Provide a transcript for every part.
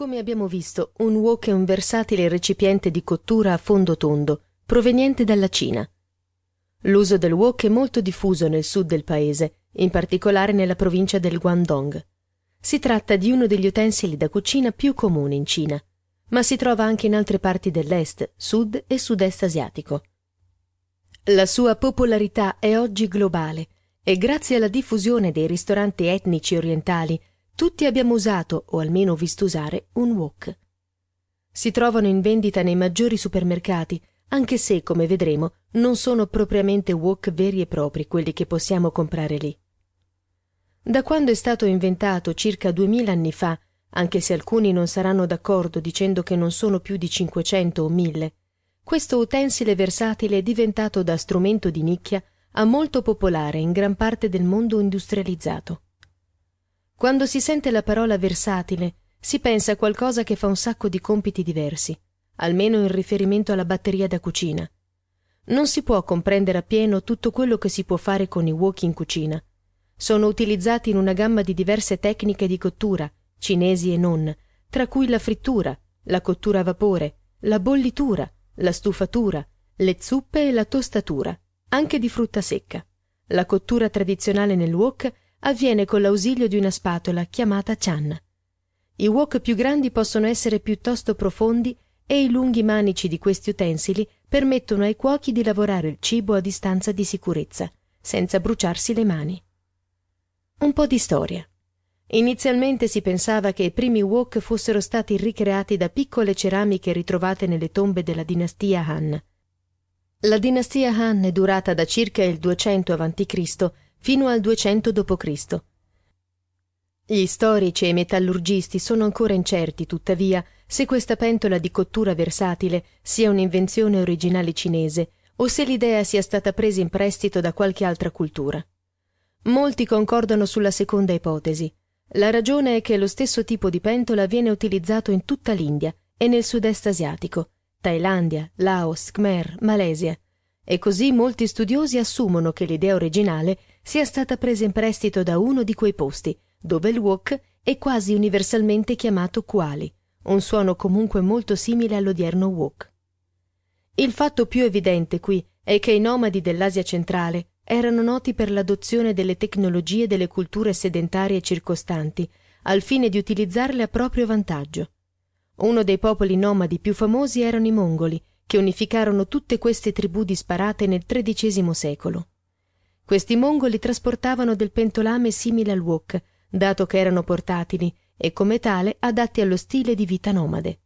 Come abbiamo visto, un wok è un versatile recipiente di cottura a fondo tondo, proveniente dalla Cina. L'uso del wok è molto diffuso nel sud del paese, in particolare nella provincia del Guangdong. Si tratta di uno degli utensili da cucina più comuni in Cina, ma si trova anche in altre parti dell'est, sud e sud-est asiatico. La sua popolarità è oggi globale e grazie alla diffusione dei ristoranti etnici orientali tutti abbiamo usato, o almeno visto usare, un wok. Si trovano in vendita nei maggiori supermercati, anche se, come vedremo, non sono propriamente wok veri e propri quelli che possiamo comprare lì. Da quando è stato inventato circa duemila anni fa, anche se alcuni non saranno d'accordo dicendo che non sono più di cinquecento o mille, questo utensile versatile è diventato da strumento di nicchia a molto popolare in gran parte del mondo industrializzato. Quando si sente la parola versatile, si pensa a qualcosa che fa un sacco di compiti diversi, almeno in riferimento alla batteria da cucina. Non si può comprendere appieno tutto quello che si può fare con i wok in cucina. Sono utilizzati in una gamma di diverse tecniche di cottura, cinesi e non, tra cui la frittura, la cottura a vapore, la bollitura, la stufatura, le zuppe e la tostatura, anche di frutta secca. La cottura tradizionale nel wok avviene con l'ausilio di una spatola chiamata chan. I wok più grandi possono essere piuttosto profondi e i lunghi manici di questi utensili permettono ai cuochi di lavorare il cibo a distanza di sicurezza, senza bruciarsi le mani. Un po' di storia. Inizialmente si pensava che i primi wok fossero stati ricreati da piccole ceramiche ritrovate nelle tombe della dinastia Han. La dinastia Han è durata da circa il 200 a.C. fino al 200 d.C. Gli storici e i metallurgisti sono ancora incerti, tuttavia, se questa pentola di cottura versatile sia un'invenzione originale cinese o se l'idea sia stata presa in prestito da qualche altra cultura. Molti concordano sulla seconda ipotesi, la ragione è che lo stesso tipo di pentola viene utilizzato in tutta l'India e nel sud-est asiatico, Thailandia, Laos, Khmer, Malesia, e così molti studiosi assumono che l'idea originale sia stata presa in prestito da uno di quei posti, dove il wok è quasi universalmente chiamato kuali, un suono comunque molto simile all'odierno wok. Il fatto più evidente qui è che i nomadi dell'Asia centrale erano noti per l'adozione delle tecnologie delle culture sedentarie circostanti, al fine di utilizzarle a proprio vantaggio. Uno dei popoli nomadi più famosi erano i mongoli, che unificarono tutte queste tribù disparate nel XIII secolo. Questi mongoli trasportavano del pentolame simile al wok, dato che erano portatili e come tale adatti allo stile di vita nomade.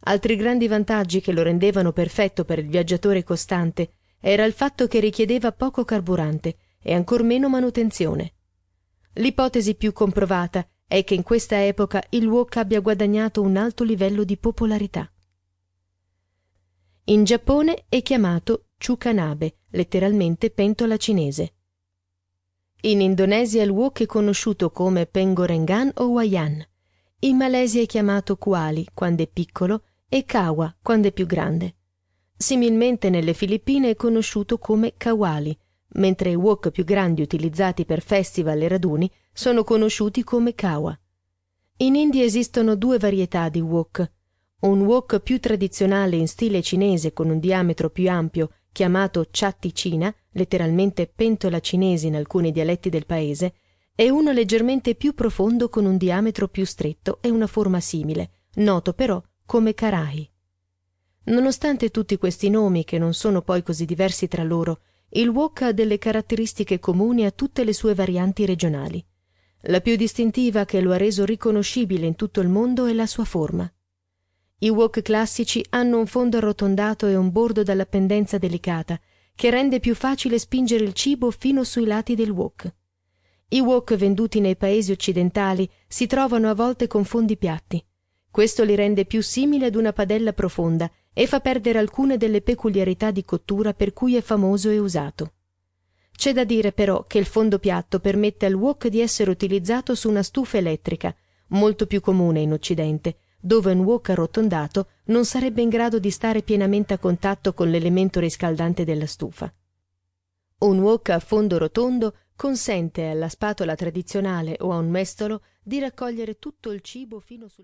Altri grandi vantaggi che lo rendevano perfetto per il viaggiatore costante era il fatto che richiedeva poco carburante e ancor meno manutenzione. L'ipotesi più comprovata è che in questa epoca il wok abbia guadagnato un alto livello di popolarità. In Giappone è chiamato chukanabe, letteralmente pentola cinese. In Indonesia il wok è conosciuto come pengorengan o wayan. In Malesia è chiamato kuali quando è piccolo e kawa quando è più grande. Similmente nelle Filippine è conosciuto come kawali, mentre i wok più grandi utilizzati per festival e raduni sono conosciuti come kawa. In India esistono due varietà di wok. Un wok più tradizionale in stile cinese con un diametro più ampio, chiamato chatti cina, letteralmente pentola cinese in alcuni dialetti del paese, e uno leggermente più profondo con un diametro più stretto e una forma simile, noto però come karahi. Nonostante tutti questi nomi, che non sono poi così diversi tra loro, il wok ha delle caratteristiche comuni a tutte le sue varianti regionali. La più distintiva che lo ha reso riconoscibile in tutto il mondo è la sua forma. I wok classici hanno un fondo arrotondato e un bordo dalla pendenza delicata, che rende più facile spingere il cibo fino sui lati del wok. I wok venduti nei paesi occidentali si trovano a volte con fondi piatti. Questo li rende più simili ad una padella profonda e fa perdere alcune delle peculiarità di cottura per cui è famoso e usato. C'è da dire però che il fondo piatto permette al wok di essere utilizzato su una stufa elettrica, molto più comune in Occidente, dove un wok arrotondato non sarebbe in grado di stare pienamente a contatto con l'elemento riscaldante della stufa. Un wok a fondo rotondo consente alla spatola tradizionale o a un mestolo di raccogliere tutto il cibo fino sul